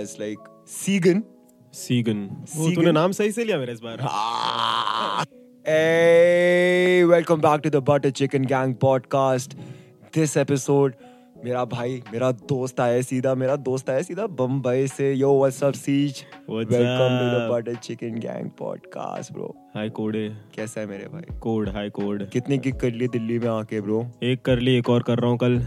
It's like Segan. Segan. वो सीगन? तूने नाम सही से लिया मेरा इस बार Hey, welcome back to the Butter Chicken Gang podcast. This episode, मेरा भाई मेरा दोस्त आया सीधा मेरा दोस्त आया सीधा बम्बई से yo what's up seize welcome to the? Butter chicken gang podcast bro hi कोडे। कैसा है मेरे भाई? कोड हाय कोड। कितनी किक कर ली दिल्ली में आके ब्रो एक कर ली एक और कर रहा हूँ कल।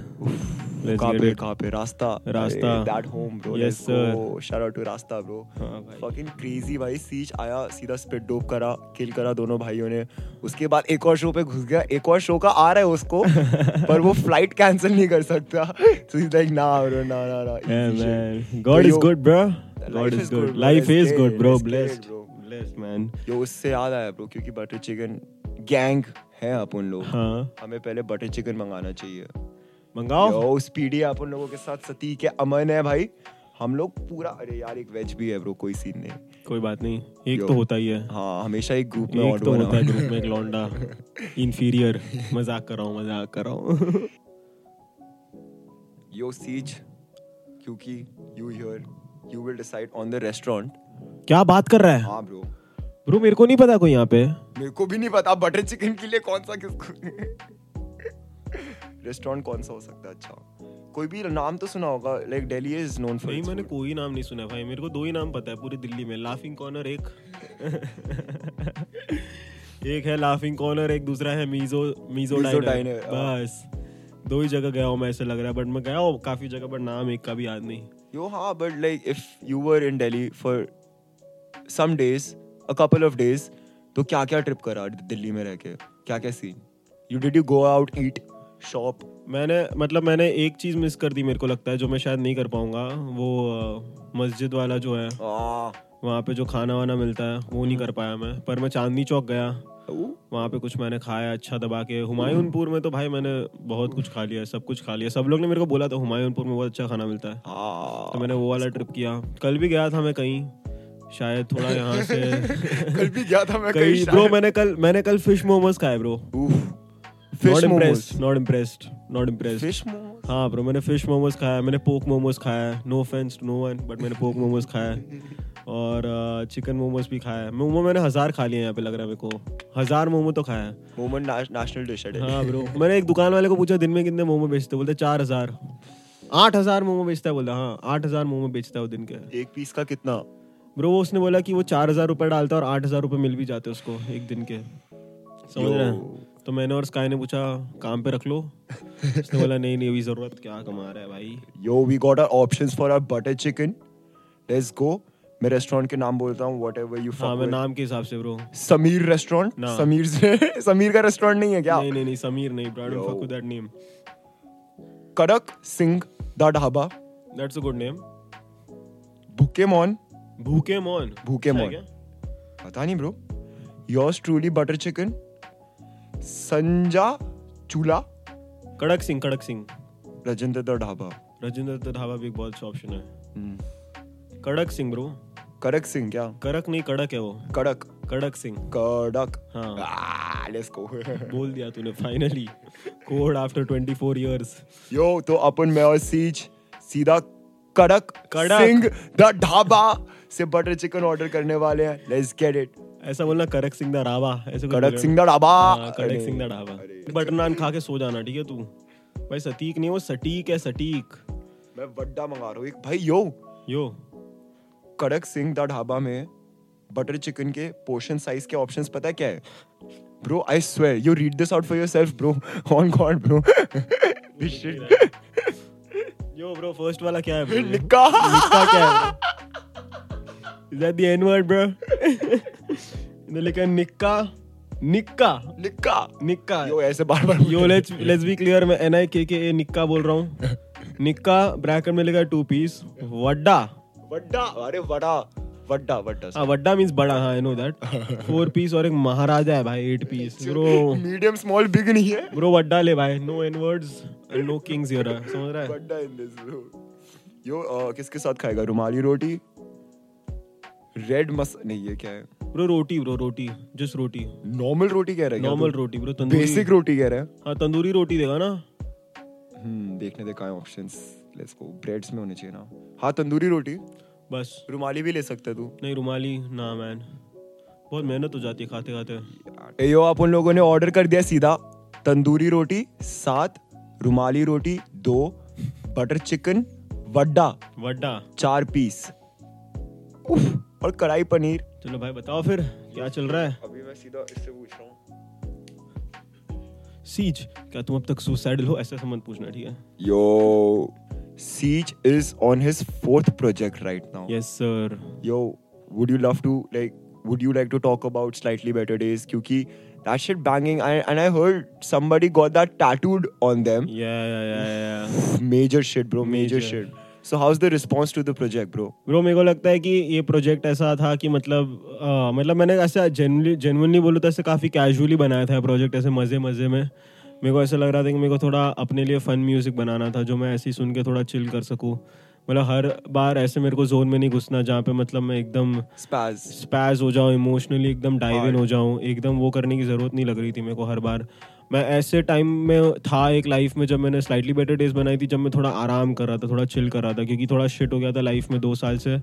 Let's कहाँ पे कहाँ पे? Raasta. Raasta. That home bro Yes, sir. Shout out to Raasta bro fucking crazy भाई सीच आया सीधा स्पिट डोप करा किल करा दोनों भाइयों ने। उसके बाद एक और शो पे घुस गया एक और शो का आ रहा है उसको पर वो फ़्लाइट कैंसिल नहीं कर सकता। So he's like ना bro ना ना ना Yeah, easy shit. man. God So is yo, good, bro. life God Blessed, man. यो उससे याद आया ब्रो क्योंकि बटर चिकन गैंग है अपन लोग। हाँ। हमें पहले बटर चिकन मंगाना चाहिए। मंगाओ। यो स्पीडी अपन लोगों के साथ सतीक है अमन है भाई। हम लोग पूरा अरे यार एक वेज भी है ब्रो कोई सीन नहीं। कोई बात नहीं एक Yo. तो होता ही है। हाँ हमेशा एक ग्रुप में एक तो होता है ग्रुप में एक लौंडा। इंफीरियर मज़ाक कर रहा हूँ मज़ाक कर रहा हूँ। यो सीज क्योंकि you here you will decide on the restaurant क्या बात कर रहा है? हाँ ब्रो ब्रो मेरे को नहीं पता कोई यहाँ पे। मेरे को भी नहीं पता बटर चिकन के लिए कौन सा किसको रेस्टोरेंट कौन सा हो सकता है? अच्छा। कोई भी नाम तो सुना होगा like Delhi is known for नहीं मैंने कोई नाम नहीं सुना भाई मेरे को दो ही नाम पता है पूरी दिल्ली में लाफिंग कॉर्नर एक। एक है लाफिंग कॉर्नर एक दूसरा है मीजो मीजो डाइनर। बस। दो ही जगह गया हूँ मैं ऐसे लग रहा है बट मैं गया हूँ काफ़ी जगह बट नाम एक का भी याद नहीं। यो हाँ but like if you were in Delhi for some days a couple of days तो क्या क्या ट्रिप करा दिल्ली में रह के? क्या क्या scene you did you go out eat shop मैंने मतलब मैंने एक चीज़ मिस कर दी मेरे को लगता है जो मैं शायद नहीं कर पाऊँगा वो मस्जिद वाला जो है वहाँ पे जो खाना वाना मिलता है वो नहीं कर पाया मैं पर मैं चांदनी चौक गया। वहाँ पे कुछ मैंने खाया अच्छा दबा के हुमायूंपुर में तो भाई मैंने बहुत कुछ खा लिया सब कुछ खा लिया। सब लोग ने मेरे को बोला था हुमायूंपुर में बहुत अच्छा खाना मिलता है। तो मैंने वो वाला ट्रिप किया। कल भी गया था मैं कहीं शायद थोड़ा यहाँ से कल भी गया था मैं कहीं ब्रो मैंने कल मैंने कल फ़िश मोमोज खाए bro. Not impressed not impressed not impressed fish हाँ ब्रो मैंने फ़िश मोमोज खाया मैंने पोक मोमोज खाया। No offence to no one but मैंने पोक मोमोज खाया। और चिकन मोमोज भी खाया। मोमो मैंने हज़ार खा लिए यहाँ पे लग रहा है मेरे को। हज़ार मोमो तो खाया है। मोमन नेशनल डिश है हाँ ब्रो। मैंने एक दुकान वाले को पूछा दिन में कितने मोमो बेचते बोलते चार हज़ार। आठ हज़ार मोमो बेचता है बोला हाँ आठ हज़ार मोमो बेचता है वो दिन के। एक पीस का कितना? ब्रो वो उसने बोला कि वो चार हज़ार रुपए डालता है और आठ हज़ार रुपए मिल भी जाते उसको एक दिन के। समझ रहे हैं? तो मैंने और स्काई ने पूछा काम पे रख लो? उसने बोला नहीं नहीं अभी ज़रूरत क्या कमा रहा है भाई? Yo we got our options for our butter chicken let's go मैं रेस्टोरेंट के नाम बोलता हूँ वट एवर यू हाँ मैं नाम के हिसाब से ब्रो समीर रेस्टोरेंट समीर से? समीर का रेस्टोरेंट नहीं है क्या? नहीं नहीं नहीं समीर नहीं bro don't fuck with that name Kadak Singh the Dhaba that's a good name भूखे मॉन भूखे मौन भूखे मौन पता नहीं bro yours truly butter chicken संजा चूला कड़क सिंह कड़क सिंह. राजेंद्र द ढाबा राजेंद्र द ढाबा भी एक बहुत अच्छा ऑप्शन है. हम्म। कड़क सिंह ब्रो कड़क सिंह क्या? कड़क नहीं कड़क है वो. कड़क. कड़क सिंह. कड़क. हाँ. लेट्स गो बोल दिया तूने finally code after 24 years yo तो अपन में और सीज सीधा कड़क कड़क। सिंह द ढाबा. से बटर चिकन ऑर्डर करने वाले हैं। लेट्स गेट इट ऐसा बोलना कड़क सिंह दा रावा ऐसे कड़क सिंह द ढाबा। हाँ, कड़क सिंह दा ढाबा। बटर नान खा के सो जाना ठीक है तू? भाई सटीक नहीं वो सटीक है सटीक। मैं वड्डा मंगा रहा हूँ। एक भाई यो। यो। कड़क सिंह द ढाबा में बटर चिकन के पोर्शन साइज़ के ऑप्शंस पता है क्या है? Bro I swear you read this out for yourself bro on god bro this shit yo bro first वाला क्या है bro? निक्का निक्का क्या है? Is that the N word bro इधर लिखा है निक्का निक्का निक्का निक्का यो ऐसे बार बार yo let's let's be clear मैं N I K K A निक्का बोल रहा हूँ. निक्का ब्रैकेट में लिखा टू पीस वड्डा वड्डा अरे वड़ा वड्डा वड्डा हाँ वड्डा मीन्स बड़ा हाँ I know that four piece और एक महाराजा है भाई eight piece bro medium small big नहीं है। ब्रो वड्डा ले भाई. No N words no kings here समझ रहा है? वड्डा इन दिस ब्रो यो किसके साथ खाएगा? रुमाली रोटी? रेड मस नहीं ये क्या है? Bro roti bro roti just roti. Normal रोटी कह रहा है normal roti bro tandoori. Basic रोटी कह रहा है? हाँ तंदूरी रोटी देगा ना। हम्म देखने दे कहाँ ऑप्शंस लेट्स गो ब्रेड्स में होने चाहिए ना। हाँ तंदूरी रोटी। बस। रुमाली भी ले सकता है तू। नहीं रुमाली? ना मैन बहुत मेहनत हो जाती है खाते खाते ए यो आप उन लोगों ने ऑर्डर कर दिया सीधा। तंदूरी रोटी सात। रुमाली रोटी दो। बटर चिकन वड्डा। वड्डा। चार पीस। उफ, और कढ़ाई पनीर। चलो भाई बताओ फिर क्या चल रहा है? अभी मैं सीधा इससे पूछ रहा हूँ। सीज क्या तुम अब तक सुसाइडल हो? ऐसा संबंध पूछना ठीक है? Yo Siege is on his fourth project right now yes sir yo would you love to like would you like to talk about slightly better days क्योंकि that shit banging and I heard somebody got that tattooed on them yeah yeah yeah major shit bro major shit So how's the response to the project, bro? Bro bro मेरे को लगता है कि ये project ऐसा था कि मतलब अ, मतलब मैंने ऐसा जेनवली जेनवनली बोलूँ तो ऐसे काफ़ी कैजुअली बनाया था प्रोजेक्ट ऐसे मज़े मज़े में। मेरे को ऐसा लग रहा था कि मेरे को थोड़ा अपने लिए फ़न म्यूज़िक बनाना था जो मैं ऐसे ही सुन के थोड़ा चिल कर सकूँ। मतलब हर बार ऐसे मेरे को जोन में नहीं घुसना जहाँ पे मतलब मैं एकदम Spaz. स्पैज हो जाऊँ इमोशनली एकदम डाइव इन हो जाऊँ। एकदम वो करने की ज़रूरत नहीं लग रही थी मेरे को हर बार। मैं ऐसे टाइम में था एक लाइफ में जब मैंने स्लाइटली बेटर डेज़ बनाई थी जब मैं थोड़ा आराम कर रहा था थोड़ा चिल कर रहा था क्योंकि थोड़ा शिट हो गया था लाइफ में दो साल से।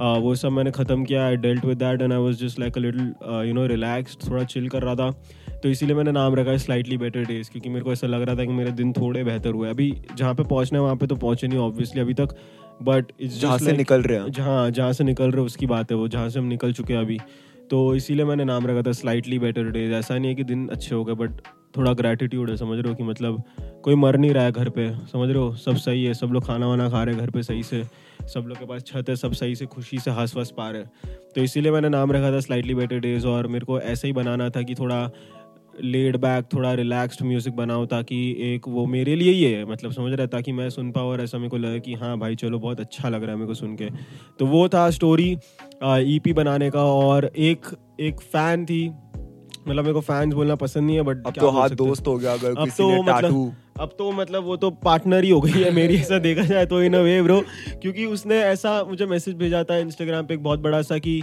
आ, वो सब मैंने ख़त्म किया I dealt with that and I was just like a little you know relaxed थोड़ा चिल कर रहा था। तो इसीलिए मैंने नाम रखा है स्लाइटली बेटर डेज़ क्योंकि मेरे को ऐसा लग रहा था कि मेरे दिन थोड़े बेहतर हुए। अभी जहाँ पे पहुँचना है वहाँ पे तो पहुँचे नहीं ऑब्वियसली अभी तक बट जहाँ से निकल रहे हैं। जहाँ जहाँ से निकल रहे उसकी बात है वो जहाँ से हम निकल चुके हैं अभी। तो इसीलिए मैंने नाम रखा था स्लाइटली बेटर डेज़ ऐसा नहीं है कि दिन अच्छे हो गए बट थोड़ा ग्रैटिट्यूड है, समझ रहे हो कि मतलब कोई मर नहीं रहा है घर पे, समझ रहे हो? सब सही है, सब लोग खाना वाना खा रहे हैं घर पे सही से, सब लोग के पास छत है, सब सही से, खुशी से हंस वस पा रहे तो इसीलिए मैंने नाम रखा था स्लाइटली बेटर डेज़ और मेरे को ऐसा ही बनाना था कि थोड़ा लेड बैक थोड़ा रिलैक्स्ड म्यूज़िक बनाओ ताकि एक वो मेरे लिए ही है मतलब समझ रहा है? ताकि मैं सुन पाऊँ और ऐसा मेरे को लगे कि हाँ भाई, चलो बहुत अच्छा लग रहा है मेरे को सुन के। तो वो था स्टोरी ईपी बनाने का और एक एक फ़ैन थी मतलब मेरे को फैंस बोलना पसंद नहीं है बट अब तो हाथ दोस्त हो गया अगर अब किसी तो ने मतलब टैटू अब तो मतलब वो तो पार्टनर ही हो गई है मेरी ऐसा देखा जाए तो इन अ वे ब्रो क्योंकि उसने ऐसा मुझे मैसेज भेजा था इंस्टाग्राम पे एक बहुत बड़ा सा कि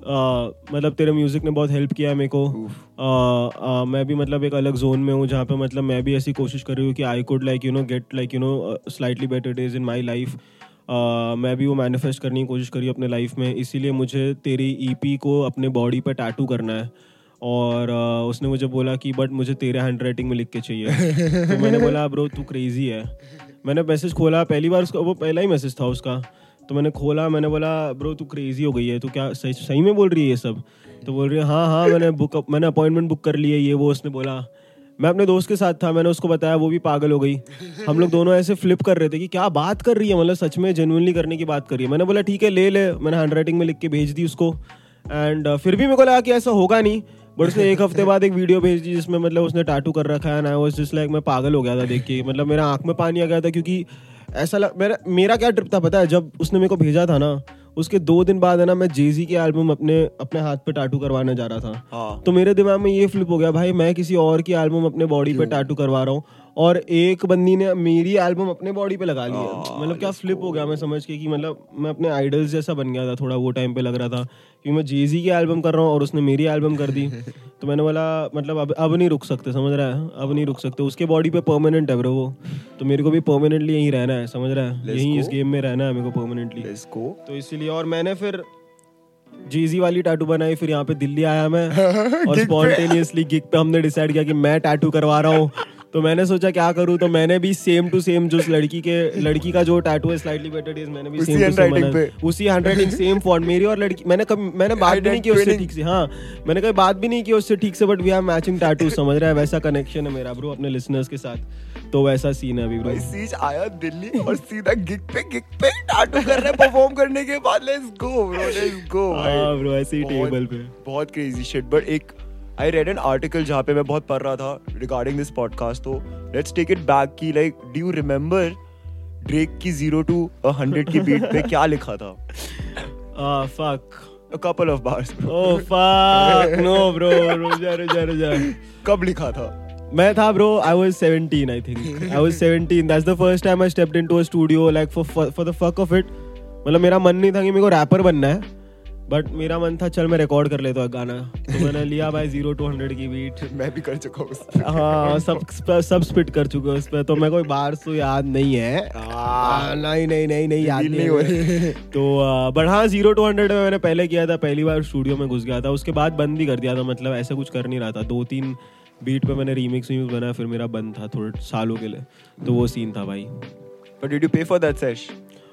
मतलब तेरे म्यूज़िक ने बहुत हेल्प किया है मेरे को। मैं भी मतलब एक अलग जोन में हूँ जहाँ पे मतलब मैं भी ऐसी कोशिश कर रही हूँ कि I could like you know get like you know slightly better days in my life मैं भी वो मैनिफेस्ट करने की कोशिश करी अपने लाइफ में इसीलिए मुझे तेरी ईपी को अपने बॉडी पे टैटू करना है। और उसने मुझे बोला कि, बट मुझे तेरे हैंड राइटिंग में लिख के चाहिए। तो मैंने बोला, ब्रो, तू क्रेजी है। मैंने मैसेज खोला, पहली बार उसका, वो पहला ही मैसेज था उसका। तो मैंने खोला, मैंने बोला, ब्रो, तू क्रेजी हो गई है, तू क्या सही सही में बोल रही है ये सब? तो बोल रही है हाँ हाँ मैंने बुक मैंने अपॉइंटमेंट बुक कर ली है ये, वो, उसने बोला। मैं अपने दोस्त के साथ था, मैंने उसको बताया, वो भी पागल हो गई। हम लोग दोनों ऐसे फ्लिप कर रहे थे कि क्या बात कर रही है मतलब सच में जेनुअनली करने की बात कर रही है। मैंने बोला, ठीक है, ले ले। मैंने हैंड राइटिंग में लिख के भेज दी उसको। एंड फिर भी मेरे को लगा कि ऐसा होगा नहीं। बट उसने एक हफ़्ते बाद एक वीडियो भेज दी जिसमें मतलब उसने टाटू कर रखा है ना वो जिस लाइक मैं पागल हो गया था देख के। मतलब मेरा आँख में पानी आ गया था क्योंकि ऐसा लग, मेरा मेरा क्या ट्रिप था पता है? जब उसने मेरे को भेजा था ना उसके दो दिन बाद है ना मैं जेजी के एल्बम अपने अपने हाथ पे टाटू करवाने जा रहा था। हाँ। तो मेरे दिमाग में ये फ्लिप हो गया भाई मैं किसी और की एल्बम अपने बॉडी पे टाटू करवा रहा हूँ और एक बंदी ने मेरी एल्बम अपने बॉडी पे लगा ली हाँ, मतलब क्या फ्लिप हो गया मैं समझ के कि मतलब मैं अपने आइडल्स जैसा बन गया था थोड़ा वो टाइम पे लग रहा था कि मैं जेजी की एल्बम कर रहा हूँ और उसने मेरी एल्बम कर दी। तो मैंने बोला मतलब अब अब नहीं रुक सकते समझ रहा है? अब नहीं रुक सकते। उसके बॉडी पे परमानेंट है ब्रो वो। तो मेरे को भी परमानेंटली यहीं रहना है समझ रहा है? यहीं इस गेम में रहना है मेरे को परमानेंटली तो इसीलिए और मैंने फिर जीजी वाली टैटू बनाई फिर यहाँ पे दिल्ली आया मैं और स्पॉन्टेनियसली गिग पे हमने डिसाइड किया कि मैं टैटू करवा रहा हूँ। तो मैंने सोचा क्या करूँ? तो मैंने भी सेम टू सेम जो लड़की के लड़की का जो टैटू है स्लाइटली बेटर डेज़ मैंने भी सेम टू उसी हैंडराइटिंग सेम फॉन्ट मेरी और लड़की मैंने कभी मैंने बात भी नहीं की उससे ठीक से हाँ मैंने कभी बात भी नहीं की उससे ठीक से but we have matching tattoo समझ रहा है वैसा कनेक्शन है मेरा ब्रो अपने लिसनर्स के साथ। तो वैसा सीन है अभी ब्रो सीज आया दिल्ली और सीधा गिग पे गिग पे टैटू कर रहे परफॉर्म करने के बाद let's go bro let's go हाँ ब्रो ऐसे ही टेबल पे। बहुत क्रेजी शिट बट एक आई रेड एन आर्टिकल जहाँ पे मैं बहुत पढ़ रहा था रिगार्डिंग दिस पॉडकास्ट तो लेट्स टेक इट बैक की like do you remember Drake की ज़ीरो टू हंड्रेड की बीट पे क्या लिखा था? Fuck a couple of bars Oh fuck. No bro रुजा रुजा रुजा कब लिखा था? मैं था bro I was 17 I think. I was 17 that's the first time I stepped into a studio like for for, for the fuck of it. मतलब मेरा मन नहीं था कि मेरे को रैपर बनना है. बट मेरा मन था चल मैं रिकॉर्ड कर लेता हूँ गाना। तो मैंने लिया भाई ज़ीरो टू हंड्रेड की बीट मैं भी कर चुका हूँ हाँ सब सब स्पिट कर चुके हैं उस पर तो मेरे को बार तो याद नहीं है। आ, आ, नहीं नहीं नहीं नहीं याद नहीं नहीं हो है तो बट हाँ ज़ीरो टू हंड्रेड में मैंने पहले किया था पहली बार स्टूडियो में घुस गया था। उसके बाद बंद भी कर दिया था मतलब ऐसा कुछ कर नहीं रहा था। दो तीन बीट पे मैंने रीमिक्स वीमिक्स बनाया फिर मेरा बंद था थोड़े सालों के लिए। तो वो सीन था भाई। But did you pay for that sesh?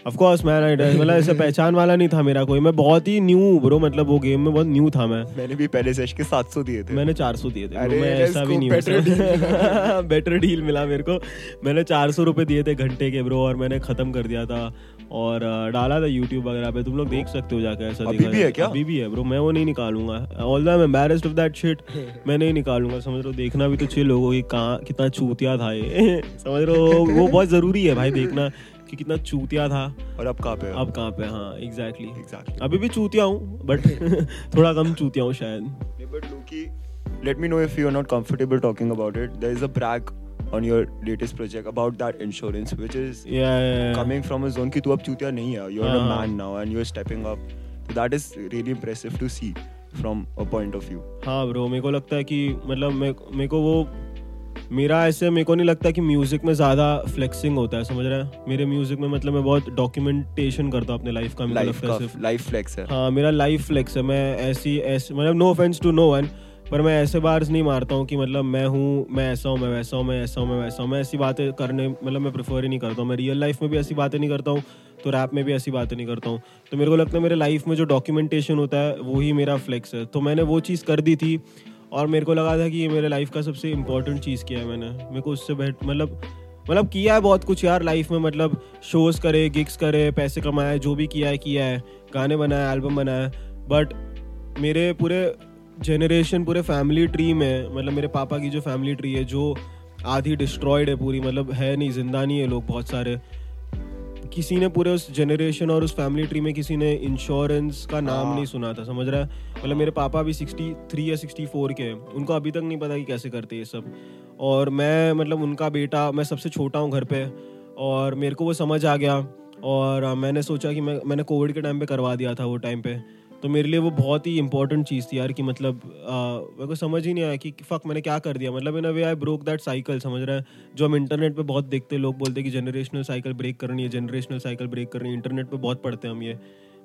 Of course मैं मतलब ऐसे पहचान वाला नहीं था मेरा कोई। मैं बहुत ही न्यू ब्रो मतलब वो गेम में बहुत न्यू था मैं। मैंने भी पहले सेश के 700 दिए थे। मैंने 400 दिए थे अरे, मैं ऐसा भी नहीं better बेटर डील मिला मेरे को। मैंने 400 रुपए दिए थे घंटे के ब्रो और मैंने खत्म कर दिया था। और डाला था यूट्यूब वगैरह पे। तुम लोग देख सकते हो जाकर ऐसा अभी भी है क्या? अभी भी है ब्रो मैं वो नहीं निकालूँगा। All I am embarrassed of that shit मैं नहीं निकालूँगा समझ रहे हो? देखना भी तो चाहिए लोगों की कहाँ कितना चूतिया था ये। समझ रहे हो? वो बहुत ज़रूरी है भाई देखना। कि कितना चूतिया था और अब कहाँ पे अब कहाँ पे हाँ एग्जैक्टली Exactly. अभी भी चूतिया हूँ बट थोड़ा कम चूतिया हूँ शायद but Loki, let me know if you are not comfortable talking about it. There is a brag on your latest project about that insurance, which is Yeah, yeah, yeah. coming from a zone कि तू अब चूतिया नहीं है. You're a हाँ. man now and you're stepping up. So that is really impressive to see from a point of view. हाँ bro मेरे को लगता है कि मतलब मे- मेरे को वो मेरा ऐसे मेरे को नहीं लगता कि म्यूज़िक में ज़्यादा फ्लेक्सिंग होता है समझ रहे हैं? मेरे म्यूज़िक में मतलब मैं बहुत डॉक्यूमेंटेशन करता हूँ अपने लाइफ का मेरे को Life है है. हाँ मेरा लाइफ फ्लेक्स है। मैं ऐसी ऐसे मतलब no offence to no one पर मैं ऐसे बार्स नहीं मारता हूँ कि मतलब मैं हूँ मैं ऐसा हूँ मैं वैसा हूँ मैं ऐसा हूँ मैं वैसा हूँ। मैं ऐसी बातें करने मतलब मैं प्रेफर ही नहीं करता हूँ। मैं रियल लाइफ में भी ऐसी बातें नहीं करता हूँ तो रैप में भी ऐसी बातें नहीं करता हूँ। तो मेरे को लगता है मेरे लाइफ में जो डॉक्यूमेंटेशन होता है वही मेरा फ्लेक्स है। तो मैंने वो चीज़ कर दी थी और मेरे को लगा था कि ये मेरे लाइफ का सबसे इम्पोर्टेंट चीज़ किया है मैंने। मेरे को उससे बैठ मतलब मतलब किया है बहुत कुछ यार लाइफ में मतलब शोज़ करे गिग्स करे, पैसे कमाए, जो भी किया है किया है। गाने बनाए एल्बम बनाए। बट मेरे पूरे जनरेशन पूरे फैमिली ट्री में मतलब मेरे पापा की जो फैमिली ट्री है, जो आधी डिस्ट्रॉयड है पूरी मतलब है नहीं, ज़िंदा नहीं है लोग बहुत सारे। किसी ने पूरे उस जनरेशन और उस फैमिली ट्री में किसी ने इंश्योरेंस का नाम हाँ। नहीं सुना था समझ रहा है? मतलब मेरे पापा भी 63 या 64 के हैं उनको अभी तक नहीं पता कि कैसे करते ये सब। और मैं मतलब उनका बेटा मैं सबसे छोटा हूँ घर पे और मेरे को वो समझ आ गया और मैंने सोचा कि मैं मैंने कोविड के टाइम पे करवा दिया था वो टाइम पे। तो मेरे लिए वो बहुत ही इंपॉर्टेंट चीज़ थी यार कि मतलब अ, मेरे को समझ ही नहीं आया कि फक मैंने क्या कर दिया। मतलब in a way I broke that cycle समझ रहा है? जो हम इंटरनेट पे बहुत देखते हैं लोग बोलते हैं कि जनरेशनल साइकिल ब्रेक करनी है जनरेशनल साइकिल ब्रेक करनी है इंटरनेट पे बहुत पढ़ते हैं हम ये।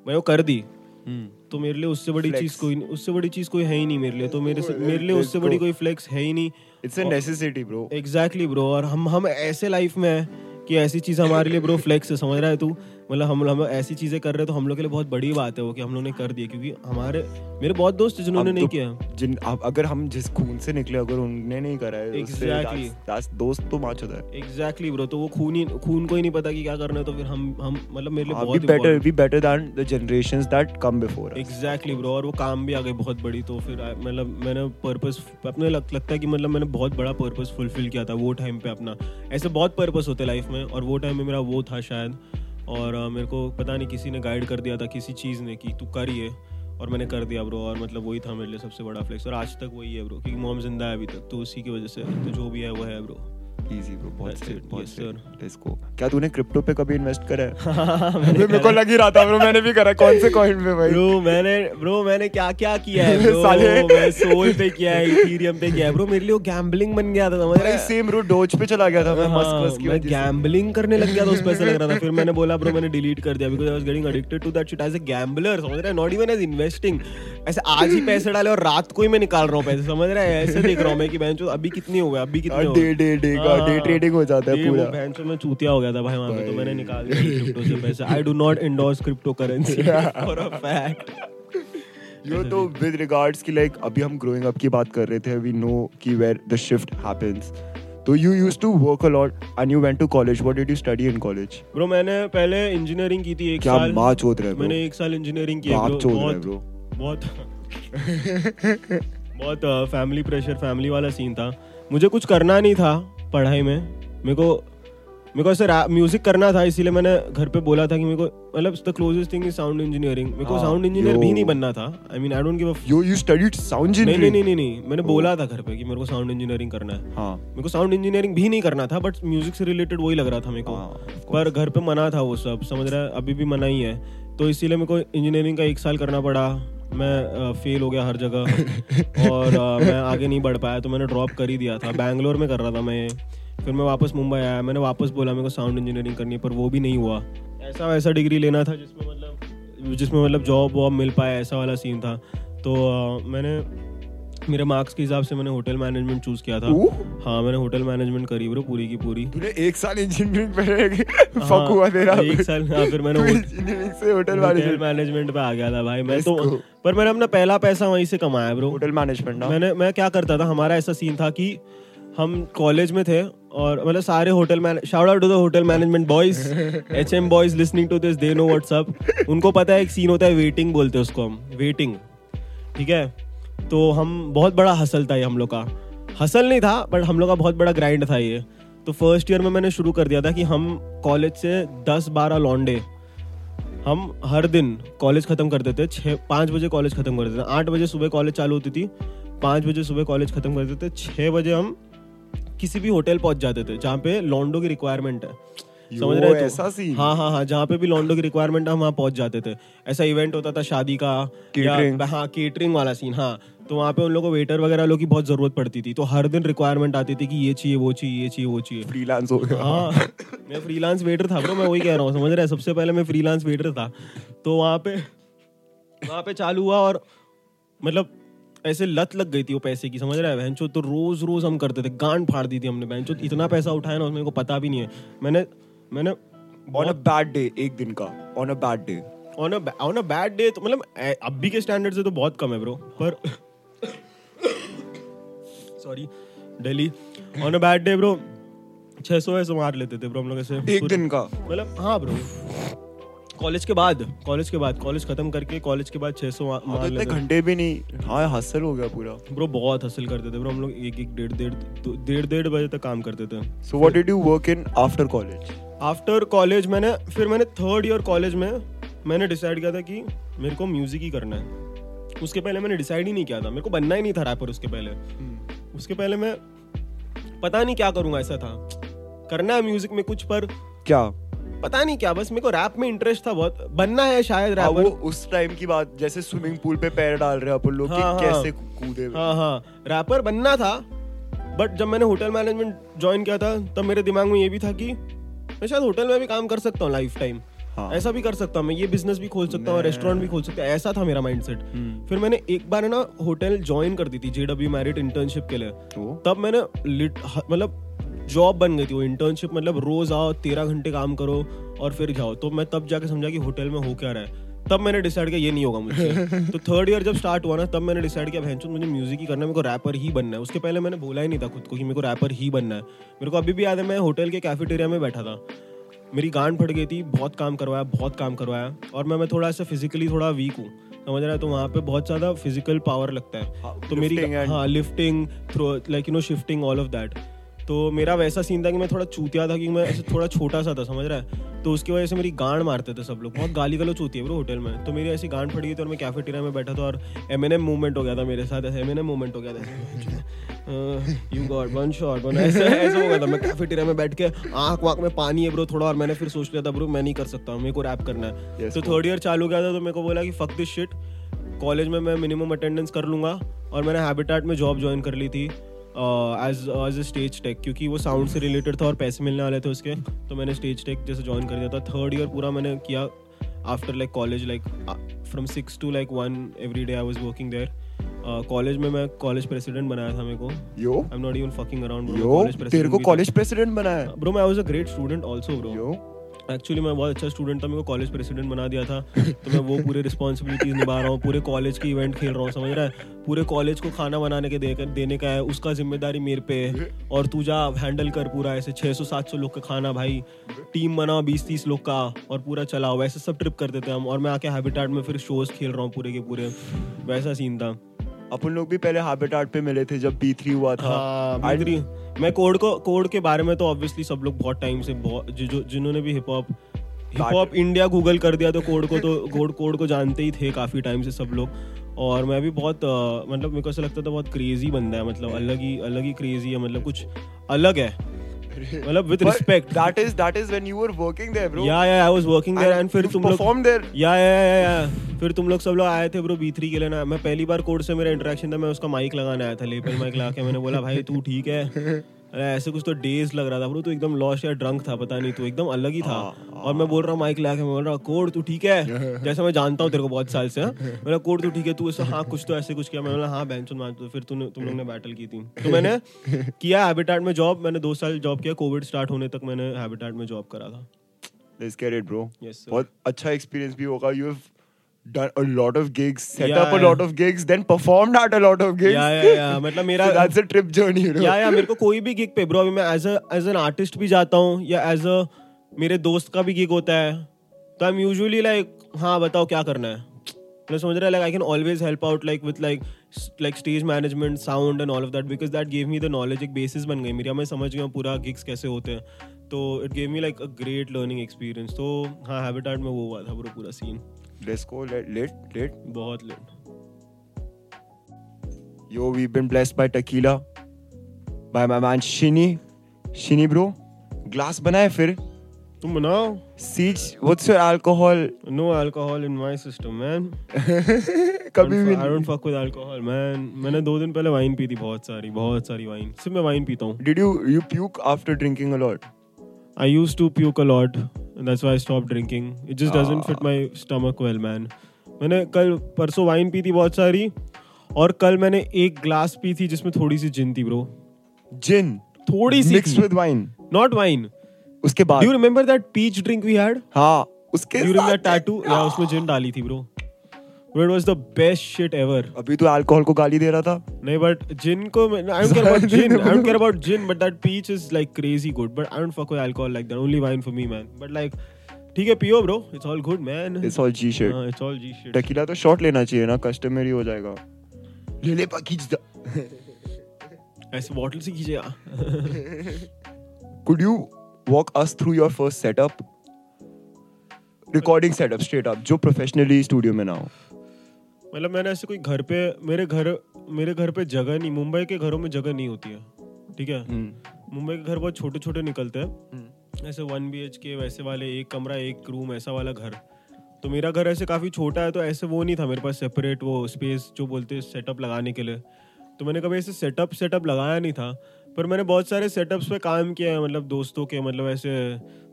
मैं वो कर दी। Hmm. तो मेरे लिए उससे बड़ी चीज़ कोई उससे बड़ी चीज़ कोई है ही नहीं मेरे लिए। तो मेरे से मेरे लिए उससे बड़ी. कोई फ्लेक्स है ही नहीं। It's a necessity, bro. Exactly bro और हम हम ऐसे लाइफ में है कि ऐसी चीज़ हमारे लिए ब्रो फ्लेक्स है समझ रहा है तू? मतलब हम हम ऐसी चीज़ें कर रहे हैं तो हम लोग के लिए बहुत बड़ी बात है वो कि हम लोग ने कर दिया क्योंकि हमारे मेरे बहुत दोस्त जिन्होंने नहीं तो किया। जिन अगर हम जिस खून से निकले अगर उनने नहीं करा है Exactly. दोस्त तो माच होता है एग्जैक्टली ब्रो तो वो खून ही खून को ही नहीं पता कि क्या करना है तो फिर हम हम मतलब मेरे लिए हाँ, बहुत better be better than the generations that come before exactly bro और वो काम भी आ गई बहुत बड़ी तो फिर मतलब मैंने पर्पस अपने लग, लगता है कि मतलब मैंने बहुत बड़ा पर्पस फुलफिल किया था वो टाइम पे अपना। ऐसे बहुत पर्पस होते लाइफ में और वो टाइम में मेरा वो था शायद और मेरे को पता नहीं किसी ने गाइड कर दिया था किसी चीज़ ने कि तू कर ये, और मैंने कर दिया ब्रो और मतलब वही था मेरे लिए सबसे बड़ा फ्लेक्स और आज तक वही है ब्रो क्योंकि मॉम ज़िंदा है अभी तक तो उसी की वजह से तो जो भी है वो है ब्रो easy bro. बहुत सही बहुत सही sir. let's क्या तूने क्रिप्टो पे कभी इन्वेस्ट करा है? मैंने मेरे को लग ही रहा था ब्रो मैंने भी करा। कौन से कॉइन पे भाई? ब्रो मैंने ब्रो मैंने क्या क्या किया है ब्रो साले। मैं सोल पे किया है इथेरियम पे किया है। ब्रो मेरे लिए वो गैम्बलिंग बन गया था समझ रहा है सेम ब्रो डोज पे चला गया था मैं मस्क हाँ, मस्क की मैं वजह से। गैम्बलिंग करने लग गया था उस पैसे लग रहा था। फिर मैंने बोला ब्रो मैंने डिलीट कर दिया because I was getting addicted to that shit as a gambler समझ रहा है? नॉट इवन एज इन्वेस्टिंग ऐसे आज ही पैसे डाले और रात को ही मैं निकाल रहा हूँ पैसे समझ रहा है? ऐसे देख रहा हूँ मैं कि अभी कितनी हो गए अभी कितने हो डे डे डे का डे हाँ। ट्रेडिंग हो जाता है पूरा। बहन चो मैं चूतिया हो गया था भाई वहाँ पे तो मैंने निकाल दिया क्रिप्टो से पैसे। I do not endorse crypto currency for a fact yo तो विद रिगार्ड्स की लाइक अभी हम ग्रोइंग अप की बात कर रहे थे वी नो कि वेयर द शिफ्ट हैपेंस तो you used to work a lot and you went to college what did you study in college bro मैंने पहले इंजीनियरिंग की थी एक क्या साल। माँ चोद रहे मैंने एक साल इंजीनियरिंग की bro, चोद रहे ब्रो बहुत बहुत फैमिली प्रेशर फैमिली वाला सीन था। मुझे कुछ करना नहीं था। पढ़ाई में। मेरे को मेरे को ऐसे म्यूज़िक करना था इसीलिए मैंने घर पे बोला था कि मेरे को मतलब the closest thing is sound engineering मेरे को हाँ, साउंड इंजीनियर भी नहीं बनना था। I mean I don't give a you you studied sound engineering नहीं नहीं नहीं मैंने बोला था घर पे कि मेरे को साउंड इंजीनियरिंग करना है। हाँ। मेरे को साउंड इंजीनियरिंग भी नहीं करना था बट म्यूज़िक से रिलेटेड वही लग रहा था मेरे को। हाँ, पर घर पे मना था वो सब समझ रहा है? अभी भी मना ही है। तो इसीलिए मेरे को इंजीनियरिंग का एक साल करना पड़ा। मैं फेल हो गया हर जगह। और मैं आगे नहीं बढ़ पाया तो मैंने ड्रॉप कर ही दिया था। बैंगलोर में कर रहा था मैं फिर मैं वापस मुंबई आया। मैंने वापस बोला, मेरे को साउंड इंजीनियरिंग करनी है, पर वो भी नहीं हुआ। ऐसा वैसा डिग्री लेना था जिसमें मतलब जिसमें मतलब जॉब वॉब मिल पाया ऐसा वाला सीन था। तो मैंने मेरे मार्क्स के हिसाब से मैंने होटल मैनेजमेंट चूज़ किया था। हाँ मैंने होटल मैनेजमेंट करी ब्रो पूरी की पूरी। तूने एक साल इंजीनियरिंग पे फक हुआ तेरा। एक साल हाँ फिर मैंने इंजीनियरिंग से होटल मैनेजमेंट पे आ गया था भाई। मैं तो पर मैंने अपना पहला पैसा वहीं से कमाया ब्रो होटल मैनेजमेंट मैंने मैं क्या करता था हमारा ऐसा सीन था कि हम कॉलेज में थे और मतलब सारे hotel man shout out to the hotel management boys H M boys listening to this they know what's up उनको पता है एक सीन होता है वेटिंग बोलते हैं उसको हम वेटिंग ठीक है? तो हम बहुत बड़ा हसल था ये हम लोग का। हसल नहीं था बट हम लोग का बहुत बड़ा ग्राइंड था ये। तो फ़र्स्ट ईयर में मैंने शुरू कर दिया था कि हम कॉलेज से दस बारह लॉन्डे हम हर दिन कॉलेज खत्म कर देते छः पाँच बजे कॉलेज खत्म कर देते आठ बजे सुबह कॉलेज चालू होती थी। पाँच बजे सुबह कॉलेज खत्म कर देते छः बजे हम किसी भी होटल पहुँच जाते थे, जहाँ पे लॉन्डो की रिक्वायरमेंट है। समझ रहे हो? ऐसा सीन? हाँ हाँ हाँ जहाँ पे भी लॉन्डो की रिक्वायरमेंट हम वहाँ पहुँच जाते थे। ऐसा इवेंट होता था शादी का. हाँ केटरिंग वाला सीन हाँ। तो वहाँ पे उन लोगों को वेटर वगैरह लोग की बहुत ज़रूरत पड़ती थी। तो हर दिन रिक्वायरमेंट आती थी कि ये चाहिए वो चाहिए ये चाहिए वो चाहिए। फ्रीलांस हो गया। हाँ मैं फ्रीलांस वेटर था ब्रो मैं वही कह रहा हूँ समझ रहा है? सबसे पहले मैं फ्रीलांस वेटर था। तो वहाँ पे वहाँ पे चालू हुआ और मतलब ऐसे लत लग गई थी वो पैसे की समझ रहा है? बहनचो तो रोज रोज हम करते थे गांड फाड़ दी थी हमने बहनचो इतना पैसा उठाया ना मेरे को पता भी नहीं है। मैंने मैंने ऑन अ बैड डे एक दिन का. On a bad day on on a bad day तो मतलब अभी के स्टैंडर्ड से तो बहुत कम है ब्रो पर sorry Delhi on a bad day bro 600 ऐसे मार लेते थे ब्रो हम लोग ऐसे एक दिन का. मतलब हाँ ब्रो कॉलेज के बाद कॉलेज के बाद कॉलेज खत्म करके कॉलेज के बाद 600 मा- हाँ, तो मार लेते घंटे भी नहीं. हाँ हसल हो गया पूरा. ब्रो बहुत हासिल करते थे ब्रो हम लोग एक एक डेढ़ डेढ़ डेढ़ डेढ़ बजे तक काम करते थे। So what did you work in after college after college मैंने फिर मैंने थर्ड ईयर कॉलेज में मैंने डिसाइड किया था कि मेरे को म्यूज़िक ही करना है। उसके पहले मैंने डिसाइड ही नहीं किया था। मेरे को बनना ही नहीं था रैपर उसके पहले। उसके पहले मैं पता नहीं क्या करूँगा ऐसा था। करना है म्यूज़िक में कुछ पर क्या? पता नहीं क्या बस मेरे को रैप में इंटरेस्ट था बहुत। बनना है शायद हाँ, रैपर वो उस टाइम की बात जैसे स्विमिंग पूल पे पैर डाल रहे हैं अपन लोग कि हाँ, हाँ। कैसे कूदे हाँ हाँ। रैपर बनना था बट जब मैंने होटल मैनेजमेंट ज्वाइन किया था तब मेरे दिमाग में ये भी था कि मैं शायद होटल में भी काम कर सकता हूँ लाइफ टाइम हाँ। ऐसा भी कर सकता हूँ मैं ये बिज़नेस भी खोल सकता हूँ रेस्टोरेंट भी खोल सकता हूँ ऐसा था मेरा माइंडसेट हम्म। फिर मैंने एक बार है ना होटल ज्वाइन कर दी थी जेडब्ल्यू मैरिट इंटर्नशिप के लिए। तो? तब मैंने मतलब जॉब बन गई थी वो इंटर्नशिप मतलब रोज आओ तेरह घंटे काम करो और फिर जाओ। तो मैं तब जाके समझा कि होटल में हो क्या रहा है। तब मैंने डिसाइड किया ये नहीं होगा मुझे तो थर्ड ईयर जब स्टार्ट हुआ ना तब मैंने डिसाइड किया भैंचो मुझे म्यूज़िक ही करना है मेरे को रैपर ही बनना है। उसके पहले मैंने बोला ही नहीं था खुद को कि मेरे को रैपर ही बनना है। मेरे को अभी भी याद है मैं होटल के कैफेटेरिया में बैठा था। मेरी गांड फट गई थी बहुत काम करवाया बहुत काम करवाया। और मैं मैं थोड़ा सा फिजिकली थोड़ा वीक हूँ। समझ रहा है? तो वहाँ पे बहुत ज़्यादा फ़िज़िकल पावर लगता है। हाँ, तो मेरी हाँ lifting throw like you know shifting all of that तो मेरा वैसा सीन था कि मैं थोड़ा चूतिया था कि मैं ऐसे थोड़ा छोटा सा था समझ रहा है? तो उसकी वजह से मेरी गांड मारते थे सब लोग। बहुत गाली गलौच होती है ब्रो होटल में। तो मेरी ऐसी गांड फट गई थी और मैं कैफेटेरिया में बैठा था और एम एन एम मूवमेंट हो गया था मेरे साथ ऐसे एम एन एम मूवमेंट हो गया था। You got one shot one ऐसे ऐसे हो गया था। मैं कैफेटेरिया में बैठ के आँख वाँख में पानी है ब्रो थोड़ा और मैंने फिर सोच लिया था ब्रो मैं नहीं कर सकता हूँ मेरे को रैप करना है। तो थर्ड ईयर चालू गया था तो मेरे को बोला कि फक दिस शिट कॉलेज में मैं मिनिमम अटेंडेंस कर लूँगा और मैंने हैबिटेट में जॉब ज्वाइन कर ली थी। As as a stage tech क्योंकि वो साउंड से रिलेटेड था और पैसे मिलने वाले थे उसके तो मैंने स्टेज टेक जैसे ज्वाइन कर दिया था। थर्ड ईयर पूरा मैंने किया after like college like from six to like one every day I was working there college में मैं कॉलेज प्रेसिडेंट बनाया था मेरे को। Yo? I am not even fucking around yo? तेरे को कॉलेज प्रेसिडेंट बनाया ब्रो मैं was a great student also bro yo? Actually मैं बहुत अच्छा स्टूडेंट था, मेरे को कॉलेज प्रेसिडेंट बना दिया था तो मैं वो पूरे रिस्पॉन्सिबिलिटीज निभा रहा हूँ, पूरे कॉलेज की इवेंट खेल रहा हूँ, समझ रहा है? पूरे कॉलेज को खाना बनाने के देने का है, उसका ज़िम्मेदारी मेरे पे है, और तू जा हैंडल कर पूरा ऐसे 600 700 लोग का खाना भाई टीम बनाओ 20 30 लोग का, और पूरा चलाओ, वैसे सब ट्रिप करते थे हम, और मैं आके हैबिटेट में फिर शोज़ खेल रहा हूँ पूरे के पूरे, वैसा सीन था। अपन लोग भी पहले हैबिटेट पे मिले थे जब बी हुआ था। हाँ मैं कोड को कोड के बारे में तो ऑब्वियसली सब लोग बहुत टाइम से बहुत जो जिन्होंने भी hip hop hip hop India Google कर दिया तो कोड को तो कोड कोड को जानते ही थे काफ़ी टाइम से सब लोग। और मैं भी बहुत मतलब मेरे को ऐसा लगता था बहुत क्रेजी बंदा है मतलब अलग ही अलग ही क्रेजी है मतलब कुछ अलग है। मतलब with respect that is that is when you were working there bro yeah yeah I was working there and फिर तुम लोग परफॉर्म देयर या या या या फिर तुम लोग सब लोग आए थे ब्रो B3 के लिए ना। मैं पहली बार कोर्ट से मेरा इंटरेक्शन था मैं उसका माइक लगाने आया था लेपल माइक लगा के। मैंने बोला भाई तू ठीक है? ऐसे कुछ तो डेज़ लग रहा था ब्रो तू एकदम लॉस्ट या ड्रंक था पता नहीं तू एकदम अलग ही था और मैं बोल रहा हूँ माइक लगा के मैं बोल रहा हूँ कोड तू ठीक है जैसे मैं जानता हूँ तेरे को बहुत साल से हाँ? मेरा कोड तू ठीक है तू ऐसा हाँ कुछ तो ऐसे कुछ किया मैं बोला हाँ बेंचन मान तो फिर तूने तुम लोग ने बैटल की थी तो मैंने किया हैबिटाट में जॉब मैंने दो साल जॉब किया कोविड स्टार्ट होने तक मैंने हैबिटाट में जॉब करा था Let's get it, bro. Yes, sir. बहुत अच्छा experience भी होगा. You have done a lot of gigs, set Yeah, up a yeah. lot of gigs, then performed at a lot of gigs. या या या मतलब मेरा So that's a trip journey, you know. या या मेरे को कोई भी गिग पे ब्रो अभी मैं एज एज एन आर्टिस्ट भी जाता हूँ या एज अ मेरे दोस्त का भी गिग होता है तो एम यूजुअली लाइक हाँ बताओ क्या करना है मैं समझ रहा है like I can always help out like with like like stage management sound and all of that because that gave me the knowledge एक बेसिस बन गई मेरी मैं समझ गया पूरा गिग्स कैसे होते हैं तो it gave me like a great learning experience तो हाँ हैबिटाट में वो हुआ था ब्रो पूरा scene Let's go. Let let let. बहुत late Yo, we've been blessed by tequila, by my man Shini. Shini, bro. Glass बनाए फिर. तुम बनाओ Siege. What's your alcohol? No alcohol in my system man कभी भी I don't fuck with alcohol man मैंने दो दिन पहले वाइन पी थी बहुत सारी बहुत सारी वाइन सिर्फ़ मैं वाइन पीता हूँ Did you you puke after drinking a lot? I used to puke a lot and that's why I stopped drinking. It just doesn't fit my stomach well man. मैंने कल परसों वाइन पी थी बहुत सारी और कल मैंने एक ग्लास पी थी जिसमें थोड़ी सी जिन थी ब्रो जिन थोड़ी सी mix with wine not wine उसके बाद? You remember that peach drink we had हाँ उसके ड्यूरिंग दैट टैटू या उसमें जिन डाली थी bro Bro, it was the best shit ever. अभी तो अल्कोहल को गाली दे रहा था नहीं बट जिन को I don't care about gin. I don't care about gin, but that peach is like crazy good. But I don't fuck with alcohol like that. Only wine for me, man. But like, ठीक है पियो bro. It's all good, man. It's all G shit हाँ, it's all G shit. Tequila तो shot लेना चाहिए ना customary हो जाएगा ले ले पा खींच द ऐसे बॉटल से कीजिए could you walk us through your first setup recording setup straight up जो professionally studio में ना हो मतलब मैंने ऐसे कोई घर पे मेरे घर मेरे घर पे जगह नहीं मुंबई के घरों में जगह नहीं होती है ठीक है? मुंबई के घर बहुत छोटे छोटे निकलते हैं। ऐसे वन बी एच के वैसे वाले एक कमरा एक रूम ऐसा वाला घर। तो मेरा घर ऐसे काफ़ी छोटा है तो ऐसे वो नहीं था मेरे पास सेपरेट वो स्पेस जो बोलते हैं सेटअप लगाने के लिए। तो मैंने कभी ऐसे सेटअप सेटअप लगाया नहीं था पर मैंने बहुत सारे सेटअप्स पे काम किया है मतलब दोस्तों के मतलब ऐसे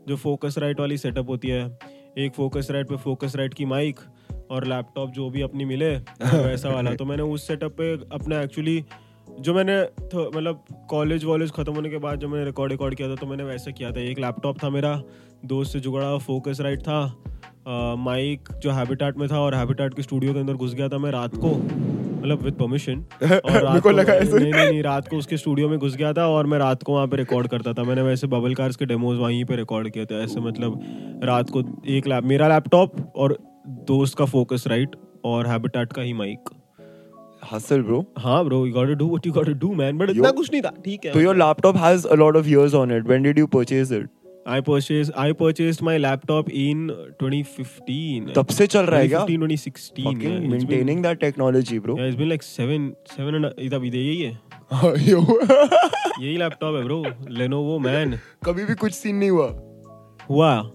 जो फोकस राइट वाली सेटअप होती है एक फोकस राइट पे फोकस राइट की माइक और लैपटॉप जो भी अपनी मिले वैसा वाला। तो मैंने उस सेटअप पे अपना एक्चुअली जो मैंने मतलब कॉलेज वॉलेज खत्म होने के बाद जब मैंने रिकॉर्ड रिकॉर्ड किया था तो मैंने वैसे किया था। एक लैपटॉप था मेरा दोस्त से हुआ फोकस राइट था। माइक जो हैबिटाट में था और हैबिटाट के स्टूडियो के अंदर घुस गया था मैं रात को मतलब विद परमिशन और रात को लगा नहीं नहीं नहीं रात को उसके स्टूडियो में घुस गया था और मैं रात को वहाँ पे रिकॉर्ड करता था। मैंने वैसे बबल कार्स के डेमोज वहीं पे रिकॉर्ड किए थे ऐसे मतलब रात को एक लैप मेरा लैपटॉप और दोस्त का फोकस राइट और हैबिटेट का ही माइक हसल ब्रो हाँ bro you got to do what you got to do man but इतना कुछ नहीं था ठीक है। तो your laptop has a lot of years on it when did you purchase it I purchase I purchased my laptop in 2015 तब से चल रहा है क्या? 2015 2016 fucking maintaining that technology bro it's been like 7 7 and अभी दे यही है। हाँ, यही लैपटॉप है ब्रो लेनोवो मैन कभी भी कुछ सीन नहीं हुआ। हुआ।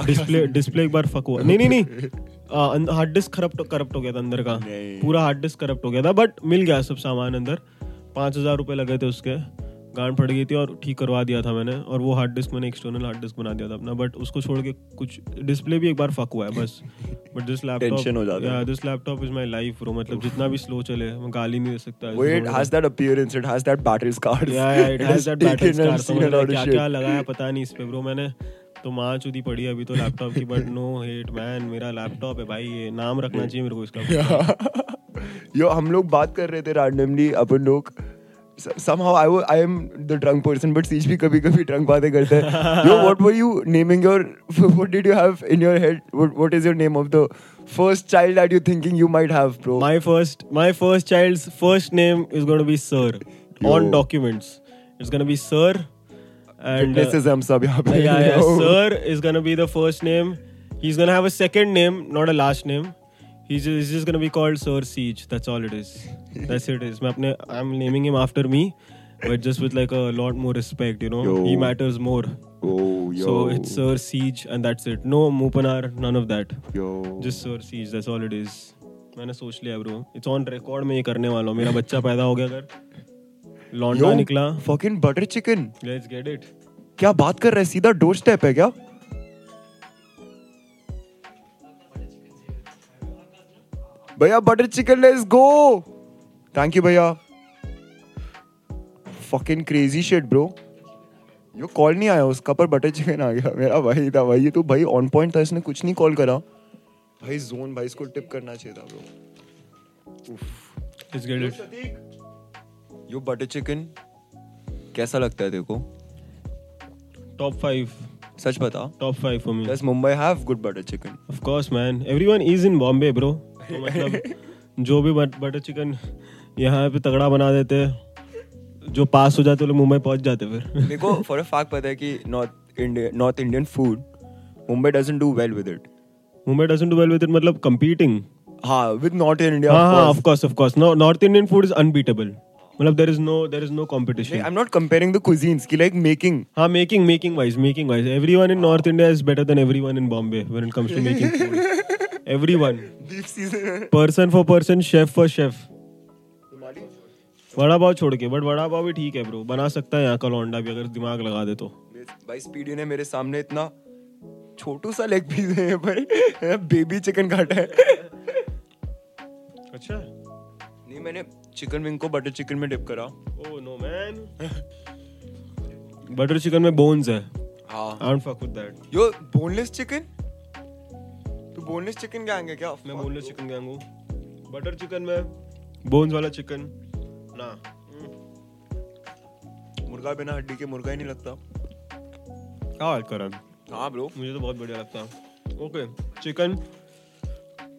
डिस्प्ले डिस्प्ले एक बार फक हुआ। नहीं नहीं नहीं। हार्ड डिस्क करप्ट करप्ट हो गया था अंदर का। पूरा हार्ड डिस्क करप्ट हो गया था बट मिल गया सब सामान अंदर। पाँच हज़ार रुपए लगे थे उसके। गांड फट गई थी और ठीक करवा दिया था मैंने। और वो हार्ड डिस्क मैंने एक्सटर्नल हार्ड डिस्क बना दिया था अपना बट उसको छोड़ के कुछ डिस्प्ले भी एक बार फक हुआ है बस। But this laptop this laptop is my life bro मतलब जितना भी स्लो चले मैं गाली नहीं दे सकता। Wait, it has that appearance. It has that battle scars. Yeah, yeah, it has that battle taken and scar. seen a समझ रहा है क्या क्या लगाया पता नहीं इस पे ब्रो मैंने तो माँ चुदी पड़ी अभी तो लैपटॉप की बट नो हेट मैन मेरा लैपटॉप है भाई ये नाम रखना चाहिए मेरे को इसका Yo, हम लोग बात कर रहे थे randomly अपन लोग somehow I I am the drunk person but Siege भी कभी कभी drunk बातें करता है Yo, what were you naming your what did you have in your head what, what is your name of the first child that you're thinking you might have bro my first my first child's first name is going to be sir yo. on documents it's going to be sir and uh, witnesses हम सब यहाँ पे yeah, yeah, sir is gonna be the first name. He's gonna have a second name, not a last name. He's just, he's just gonna be called Sir Siege. That's all it is. That's it is. मैं अपने I'm naming him after me. but just with like a lot more respect. You know, Yo. he matters more. Oh, yo. So it's Sir Siege, and that's it. No Mupanar, none of that. Yo. Just Sir Siege. That's all it is. मैंने सोच लिया bro it's on record में ये करने वाला हूँ मेरा बच्चा पैदा हो गया अगर लौंडा निकला। fucking butter chicken. Let's get it क्या बात कर रहे हैं? सीधा डोर स्टेप है क्या? भैया butter chicken let's go thank you भैया. Fucking crazy shit bro yo call नहीं आया उसका पर बटर चिकन आ गया। मेरा भाई था भाई ये तो भाई ऑन पॉइंट था इसने कुछ नहीं कॉल करा। भाई जोन भाई इसको टिप करना चाहिए था ब्रो उफ let's get it yo butter chicken कैसा लगता है तेरे को? टॉप फाइव सच बता। Top five for me does Mumbai have good butter chicken of course man everyone is in Bombay bro तो मतलब जो भी बटर चिकन यहाँ पे तगड़ा बना देते जो पास हो जाते लोग मुंबई पहुँच जाते फिर। मेरे को फॉर अ फैक्ट पता है कि north India north Indian food Mumbai doesn't do well with it Mumbai doesn't do well with it मतलब competing. हाँ विद नॉर्थ इंडिया हाँ of course of course north Indian food is unbeatable मतलब there is no there is no competition I am not comparing the cuisines की like making हाँ making making wise making wise everyone in north India is better than everyone in Bombay when it comes to making food everyone person for person chef for chef vada pav छोड़ के but vada pav भी ठीक है bro बना सकता है यहाँ का लौंडा भी अगर दिमाग लगा दे तो। भाई स्पीडी ने मेरे सामने इतना छोटू सा लेग पीस है पर बेबी चिकन काटा है। अच्छा। नहीं मैंने चिकन विंग को बटर चिकन में डिप करा। Oh no man butter chicken में बोन्स है। हाँ। I don't fuck with that yo boneless chicken तू बोनलेस चिकन क्या आएँगे क्या? मैं बोनलेस चिकन गैंग हूँ बटर चिकन में। बोन्स वाला चिकन ना। मुर्गा बिना हड्डी के मुर्गा ही नहीं लगता। क्या बात कर रहा है? हाँ ब्रो मुझे तो बहुत बढ़िया लगता है। Okay chicken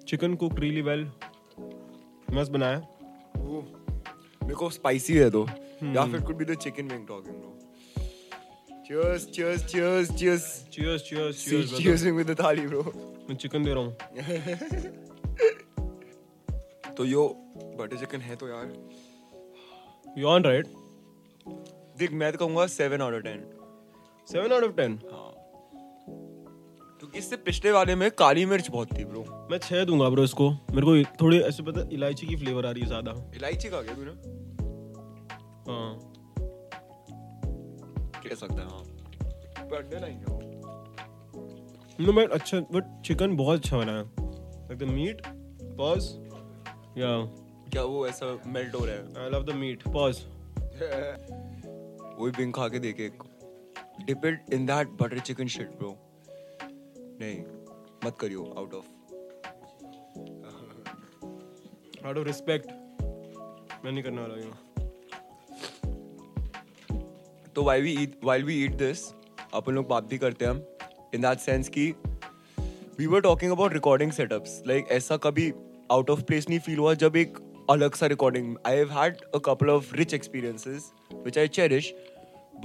chicken cook really well मस्त बनाया। मेरे को स्पाइसी है तो। या फिर could be the chicken wing talking bro cheers cheers cheers cheers. Cheers cheers See, cheers cheers with the thali bro. मैं चिकन दे रहा हूँ। तो यो बटर चिकन है तो यार। यू ऑन राइट देख मैं तो कहूँगा seven out of ten seven out of ten हाँ। क्योंकि इससे पिछले वाले में काली मिर्च बहुत थी ब्रो मैं छह दूँगा ब्रो इसको। मेरे को थोड़ी ऐसे पता इलायची की फ्लेवर आ रही है ज़्यादा। इलायची खा गया तूने हाँ। कह सकता है हाँ अंडे लाएँगे नो बट अच्छा बट चिकन बहुत अच्छा बना है। लाइक द मीट पॉज या। क्या वो ऐसा मेल्ट हो रहा है? I love the meat pause वही बिंग खा के देखे dip in that butter chicken shit bro नहीं मत करियो out of out of respect मैं नहीं करने वाला हूँ। तो why we eat while we eat this अपन लोग बात भी करते हैं हम। इन दैट सेंस कि we were talking about recording setups like ऐसा कभी आउट ऑफ़ प्लेस नहीं फील हुआ जब एक अलग सा recording I have had a couple of rich experiences which I cherish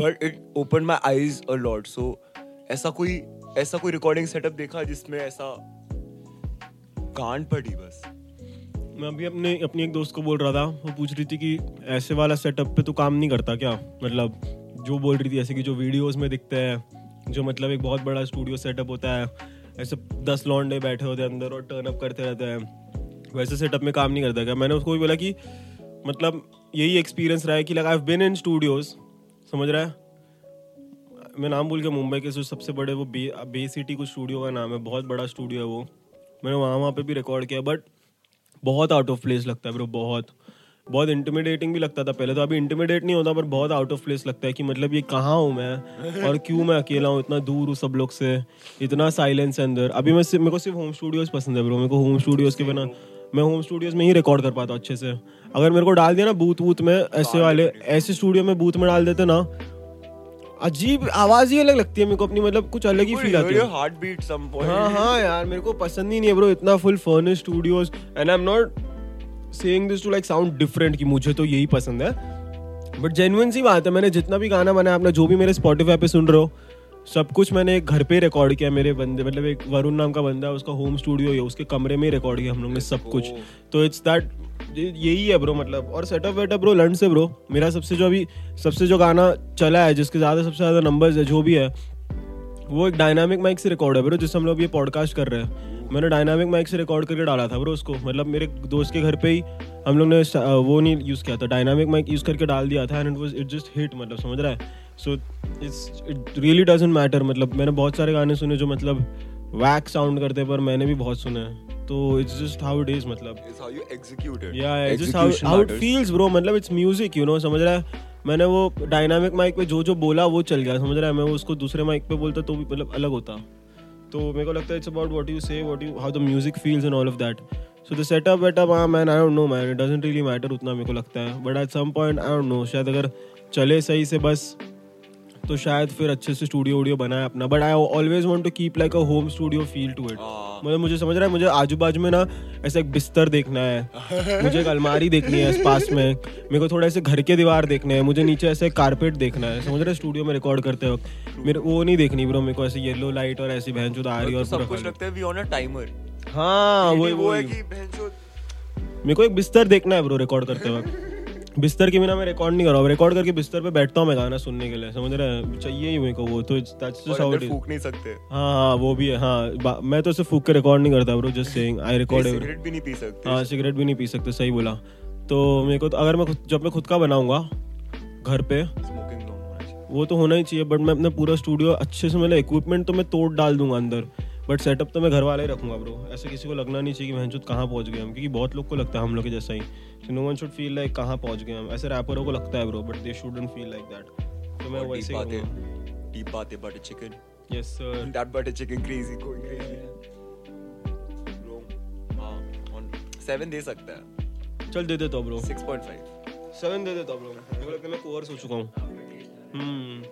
but it open my eyes a lot so ऐसा कोई ऐसा कोई रिकॉर्डिंग सेटअप देखा जिसमें ऐसा गांड पड़ी बस? मैं अभी अपने, अपनी एक दोस्त को बोल रहा था, वो पूछ रही थी कि ऐसे वाला सेटअप पे तो काम नहीं करता क्या? मतलब जो बोल रही थी, ऐसे कि जो वीडियोस में दिखते हैं, जो मतलब एक बहुत बड़ा स्टूडियो सेटअप होता है, ऐसे दस लॉन्डे बैठे होते हैं अंदर और टर्न अप करते रहते हैं, वैसे सेटअप में काम नहीं करता क्या? मैंने उसको भी बोला कि मतलब यही एक्सपीरियंस रहा है कि लगा आई बिन इन स्टूडियोज समझ रहा है? मैं नाम भूल के मुंबई के जो सबसे बड़े वो बे बे सिटी कुछ स्टूडियो का नाम है बहुत बड़ा स्टूडियो है वो। मैंने वहाँ वहाँ पे भी रिकॉर्ड किया बट बहुत आउट ऑफ़ प्लेस लगता है ब्रो बहुत। बहुत इंटिमिडेटिंग भी लगता था पहले तो अभी इंटिमिडेट नहीं होता पर बहुत आउट ऑफ़ प्लेस लगता है कि मतलब ये कहाँ हूँ मैं? और क्यों मैं अकेला हूँ इतना दूर हूँ सब लोग से इतना साइलेंस है अंदर। अभी मैं सिर्फ़ मेरे को सिर्फ़ होम स्टूडियोज पसंद है ब्रो मेरे को होम स्टूडियोज के बिना मैं होम स्टूडियोज में ही रिकॉर्ड कर पाता हूँ अच्छे से। अगर मेरे को डाल दिया ना बूथ वूथ में ऐसे वाले ऐसे स्टूडियो में बूथ में डाल देते ना अजीब आवाज़ ही अलग लगती है मेरे को अपनी मतलब कुछ अलग ही फील आती है। हार्ट बीट सम पॉइंट हाँ हाँ यार मेरे को पसंद ही नहीं है ब्रो इतना full furnish studios and I am not saying this to like sound different कि मुझे तो यही पसंद है। बट जेन्युइन सी बात है मैंने जितना भी गाना बनाया आपने जो भी मेरे स्पॉटिफाई पे सुन रहे हो सब कुछ मैंने एक घर पे रिकॉर्ड किया मेरे बंदे मतलब एक वरुण नाम का बंदा है उसका होम स्टूडियो है उसके कमरे में ही रिकॉर्ड किया हम लोग ने सब कुछ। तो इट्स दैट यही है ब्रो मतलब। और सेटअप वेटअप ब्रो लंड से ब्रो मेरा सबसे जो अभी सबसे जो गाना चला है जिसके ज़्यादा सबसे ज़्यादा नंबर्स है जो भी है वो एक डायनामिक माइक से रिकॉर्ड है ब्रो जिससे हम लोग ये पॉडकास्ट कर रहे हैं। मैंने डायनामिक माइक से रिकॉर्ड करके डाला था ब्रो उसको। मतलब मेरे दोस्त के घर पे ही हम लोग ने वो नहीं यूज़ किया था। डायनामिक माइक यूज़ करके डाल दिया था and it was it just hit मतलब समझ रहा है? So it's it really doesn't matter मतलब मैंने बहुत सारे गाने सुने जो मतलब वैक साउंड करते पर मैंने भी बहुत सुने हैं। तो it's just how it is मतलब। It's how you execute it. या just how how it feels bro मतलब इट्स म्यूज़िक यू नो समझ रहा है? मैंने वो डायनामिक माइक पे जो जो बोला वो चल गया समझ रहा है? मैं वो उसको दूसरे माइक पे बोलता तो भी मतलब अलग होता। तो मेरे को लगता है it's about what you say what you how the music feels and all of that so the setup वेटअप हाँ man I don't know man it doesn't really matter उतना मेरे को लगता है. But at some point I don't know शायद अगर चले सही से बस तो शायद फिर अच्छे से स्टूडियो वूडियो बनाए अपना but I always want to keep like a home studio feel to it. मतलब मुझे समझ रहा है मुझे आजू बाजू में ना ऐसा एक बिस्तर देखना है मुझे एक अलमारी देखनी है पास में मेरे को थोड़ा ऐसे घर के दीवार देखने हैं मुझे नीचे ऐसे कारपेट देखना है समझ रहे स्टूडियो में रिकॉर्ड करते वक्त? मेरे वो नहीं देखनी ब्रो मेरे को ऐसे येलो लाइट और ऐसी बहन आ रही है और सब कुछ लगता है वी ऑन अ टाइमर हाँ वो वो है कि बहनचोद मेरे को एक बिस्तर देखना है ब्रो रिकॉर्ड करते वक्त। बिस्तर के बिना मैं रिकॉर्ड नहीं कर रहा हूँ। रिकॉर्ड करके बिस्तर पे बैठता हूँ मैं गाना सुनने के लिए। समझ रहे हैं? चाहिए ही मेरे को वो तो दैट्स जस्ट हाउ फूक नहीं सकते। हाँ हाँ वो भी है। हाँ मैं तो सिर्फ़ फूक के रिकॉर्ड नहीं करता bro just saying I record every cigarette भी नहीं पी सकते। हाँ सिगरेट भी नहीं पी सकते सही बोला। तो मेरे को तो अगर मैं जब मैं खुद का बनाऊँगा घर पे वो तो होना ही चाहिए बट मैं अपना पूरा स्टूडियो अच्छे से मतलब इक्विपमेंट तो मैं तोड़ डाल दूँगा अंदर। बट सेटअप तो मैं घर वाला ही रखूँगा ब्रो ऐसे किसी को लगना नहीं चाहिए कि महंचुत कहाँ पहुँच गए हम क्योंकि बहुत लोग को लगता है हम लोग के जैसा ही। No one should feel like कहाँ पहुँच गए हम. ऐसे रैपरों को लगता है bro but they shouldn't feel like that तो मैं वैसे ही बातें dip butter chicken yes sir that butter chicken crazy going crazy bro हाँ। 7 दे सकता है। चल दे देता हूँ ब्रो 6.5 सेवन दे देता हूँ ब्रो को लगता है मैं कोर्स हो चुका हूँ। हम्म।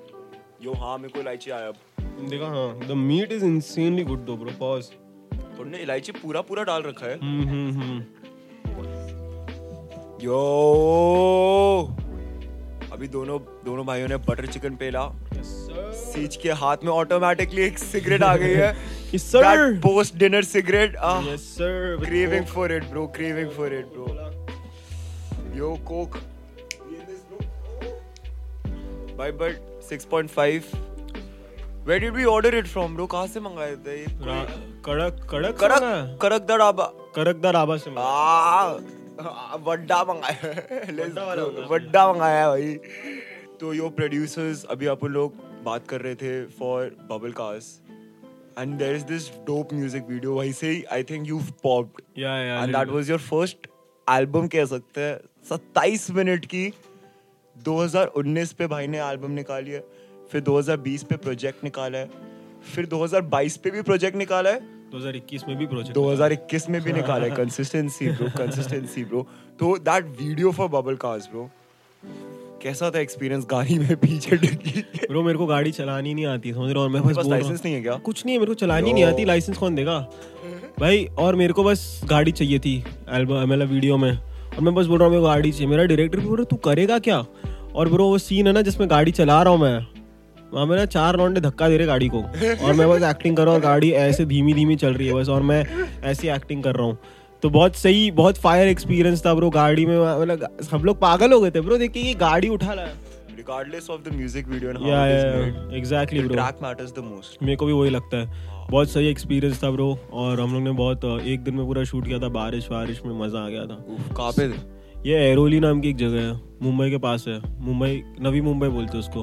यो हाँ मेरे को इलायची आया अब। देखा हाँ। The meat is insanely good though bro pause तुमने इलायची पूरा पूरा डाल रखा है? हम्म हम्म हम्म। यो अभी दोनों दोनों भाइयों ने बटर चिकन पेला। सर सीच के हाथ में ऑटोमेटिकली एक सिगरेट आ गई है। Sir post dinner cigarette yes sir craving for it bro. Craving for it bro. Yo coke. भाई but 6.5 where did we order it from bro? कहाँ से मंगाए थे? ये कड़क कड़क करक करक दा ढाबा कड़कदार से मंगाया। आ वड्डा मंगाया। वड्डा मंगाया। है भाई। तो यो प्रोड्यूसर्स अभी अपन लोग बात कर रहे थे for bubble cast and there is this dope music video वहीं से ही I think you popped yeah yeah and that was your first album कह सकते हैं। 27 मिनट की 2019 पे भाई ने एल्बम निकाली है। फिर 2020 पे प्रोजेक्ट निकाला है। फिर 2022 पे भी प्रोजेक्ट निकाला है। 2021 में भी प्रोजेक्ट 2021 में भी निकाला है। कंसिस्टेंसी ब्रो कंसिस्टेंसी ब्रो तो that video for bubble cast bro कैसा था एक्सपीरियंस गाड़ी में पीछे डिग्गी? ब्रो मेरे को गाड़ी चलानी नहीं आती समझ रहे हो? और मैं बस पास लाइसेंस नहीं है क्या? कुछ नहीं है मेरे को चलानी नहीं आती। लाइसेंस कौन देगा? भाई और मेरे को बस गाड़ी चाहिए थी एल्बम मतलब वीडियो में। और मैं बस बोल रहा हूँ मेरे को गाड़ी चाहिए। मेरा डायरेक्टर भी बोल रहा है, तू करेगा क्या? और ब्रो वो सीन है ना जिसमें गाड़ी चला रहा हूँ मैं। वहाँ में ना चार लौंडे धक्का दे रहे गाड़ी को। और मैं बस एक्टिंग कर रहा हूँ और गाड़ी ऐसे धीमी धीमी चल रही है बस और मैं ऐसी एक्टिंग कर रहा हूँ। तो बहुत सही बहुत फायर एक्सपीरियंस था ब्रो गाड़ी में मतलब सब लोग पागल हो गए थे ब्रो देखिए ये गाड़ी उठा ला। Regardless of the music video and how या it is yeah, made exactly the bro track matters the most. मेरे को भी वही लगता है। बहुत सही एक्सपीरियंस था ब्रो और हम लोग ने बहुत एक दिन में पूरा शूट किया था बारिश वारिश में मज़ा आ गया था। कहाँ पे थे? ये एरोली नाम की एक जगह है मुंबई के पास है मुंबई नवी मुंबई बोलते हैं उसको.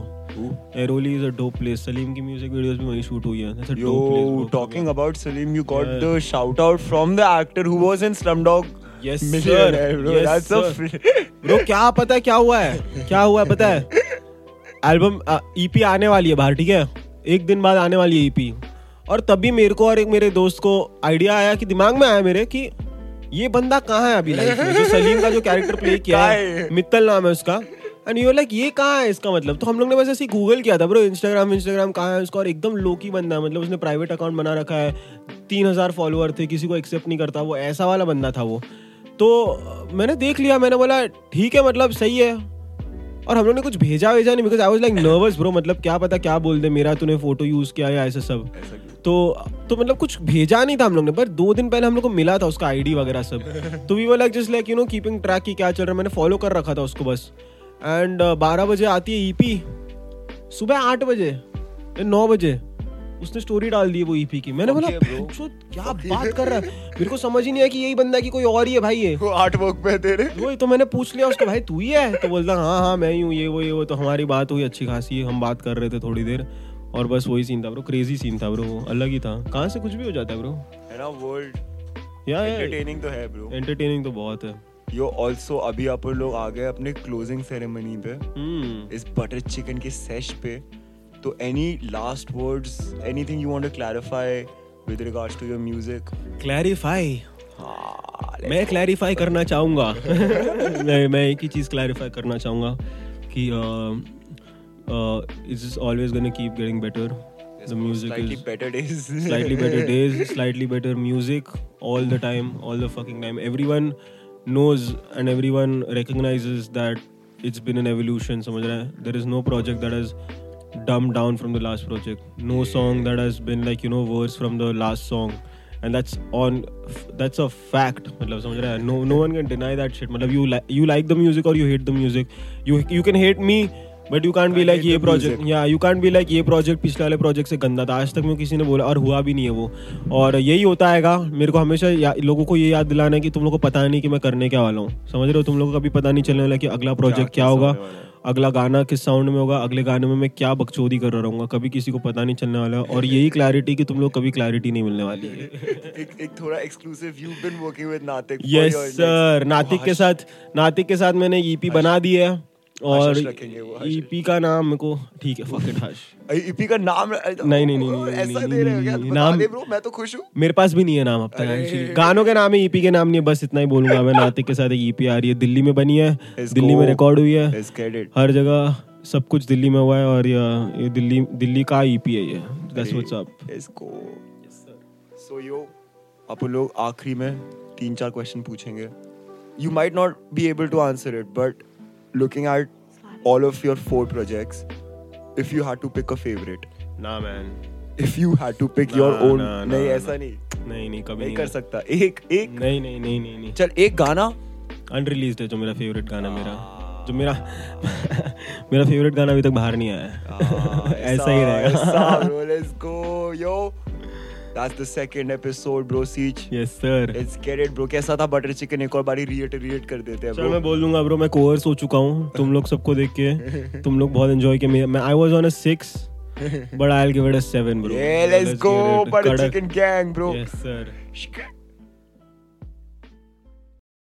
Airoli is a dope place Salim की म्यूज़िक वीडियोस भी वहीं शूट हुई है That's a dope Yo, place, bro. talking about Salim, you got Yeah. the shout out from the actor who was in Slumdog Yes, Millionaire, sir. bro. Yes, That's a sir. free- bro क्या पता है क्या हुआ है क्या हुआ है पता है एल्बम ईपी आने वाली है बाहर ठीक है एक दिन बाद आने वाली है ईपी और तभी मेरे को और एक मेरे दोस्त को आइडिया आया कि दिमाग में आया मेरे कि ये बंदा कहाँ है अभी लाइफ में? जो सलीम का जो कैरेक्टर प्ले किया है? मित्तल नाम है उसका। एंड यू लाइक ये कहाँ है इसका मतलब? तो हम लोग ने बस ऐसे गूगल किया था ब्रो इंस्टाग्राम इंस्टाग्राम कहाँ है उसका? और एकदम लोकी बंदा है मतलब उसने प्राइवेट अकाउंट बना रखा है। तीन हज़ार फॉलोअर थे किसी को एक्सेप्ट नहीं करता वो ऐसा वाला बंदा था वो। तो मैंने देख लिया मैंने बोला ठीक है मतलब सही है। और हम लोग ने कुछ भेजा वेजा नहीं because I was like nervous bro मतलब क्या पता क्या बोल दे मेरा तूने फ़ोटो यूज़ किया या ऐसा सब। तो तो मतलब कुछ भेजा नहीं था हम लोग ने पर दो दिन पहले हम लोग को मिला था उसका आईडी वगैरह सब। तो we were like just like you know keeping track की क्या चल रहा है मैंने फॉलो कर रखा था उसको बस। एंड बारह बजे आती है ईपी सुबह आठ बजे नौ बजे। उसने स्टोरी डाल दी वो ईपी की। मैंने बोला Okay, bro. "भैंचोद, क्या बात कर रहा है? मेरे को समझ ही नहीं है कि यही बंदा कि कोई और ही है भाई ये। वो आर्ट वर्क पे तेरे। वही तो मैंने पूछ लिया उसको भाई तू ही है? तो बोलता हाँ हाँ मैं ही हूँ ये वो ये वो। तो हमारी बात हुई अच्छी खासी हम बात कर रहे थे थोड़ी देर और बस वही सीन था ब्रो क्रेजी सीन था ब्रो वो अलग ही था। कहाँ से कुछ भी हो जाता है ब्रो है ना वर्ल्ड या एंटरटेनिंग तो है ब्रो एंटरटेनिंग तो बहुत है। यो ऑल्सो अभी आप लोग आ गए अपने क्लोजिंग सेरेमनी पे। हम्म। इस बटर चिकन के सेश पे। तो any last words anything you want to clarify with regards to your music clarify हाँ मैं क्लैरिफाई करना चाहूंगा मैं मैं एक ही चीज क्लैरिफाई करना चाहूंगा कि it's is always gonna keep getting better the music slightly is better days slightly better days, slightly better music all the time, all the fucking time. Everyone knows and everyone recognizes that it's been an evolution. समझ रहा है? There is no project that has dumbed down from the last project. No song that has been like you know worse from the last song, and that's on. That's a fact. No, no one can deny that shit. You like you like the music or you hate the music. You you can hate me but you can't be like ये project या you can't be like ये project पिछले वाले project से गंदा था। आज तक में किसी ने बोला और हुआ भी नहीं है वो। और यही होता हैगा मेरे को हमेशा लोगों को ये याद दिलाना है कि तुम लोग को पता नहीं कि मैं करने क्या वाला हूँ। समझ रहे हो? तुम लोग को कभी पता नहीं चलने वाला कि अगला प्रोजेक्ट क्या होगा? है। अगला गाना किस साउंड में होगा? अगले गाने में मैं क्या बकचोदी कर रहा रहूँगा? कभी किसी को पता नहीं चलने वाला है। और यही क्लैरिटी कि तुम लोग कभी क्लैरिटी नहीं मिलने वाली है। एक एक थोड़ा exclusive you been working with Natik yes sir Natik के साथ नातिक के साथ मैंने ईपी बना दी है। और ईपी का नाम मेरे को ठीक है फक इट हश ईपी का नाम नहीं, नहीं, नहीं, ऐसा दे रहे हो क्या? नाम- दे ब्रो मैं तो खुश हूँ। मेरे पास भी नहीं है नाम अब तक actually। गानों के नाम है ईपी के नाम नहीं है बस इतना ही बोलूँगा मैं। नातिक के साथ एक ईपी आ रही है दिल्ली में बनी है दिल्ली में रिकॉर्ड हुई है. हर जगह सब कुछ दिल्ली में हुआ है और ये ये दिल्ली दिल्ली का ईपी है ये। That's what's up go. So yo, आप लोग आखिरी में तीन चार क्वेश्चन पूछेंगे। You might not be able to answer it but looking at all of your four projects if you had to pick a favorite. ना man if you had to pick your own. ना, ना, नहीं ना। ऐसा नहीं। नहीं नहीं कभी नहीं नहीं कर सकता। एक एक। नहीं नहीं नहीं नहीं नहीं। चल एक गाना। अनरिलीज्ड है जो मेरा फेवरेट गाना मेरा. जो मेरा मेरा फेवरेट गाना अभी तक बाहर नहीं आया है। ऐसा ही रहेगा। that's the second episode bro Siege Yes, sir. Let's get it bro कैसा था बटर चिकन एक और बारी रिएटरेट कर देते हैं चलो bro मैं बोल दूँगा bro. मैं कोर्स हो चुका हूँ तुम लोग सबको देख के तुम लोग बहुत एंजॉय किए मैं I was on a six. but I'll give it a seven, bro. yeah let's let's go butter chicken gang bro Yes, Shk-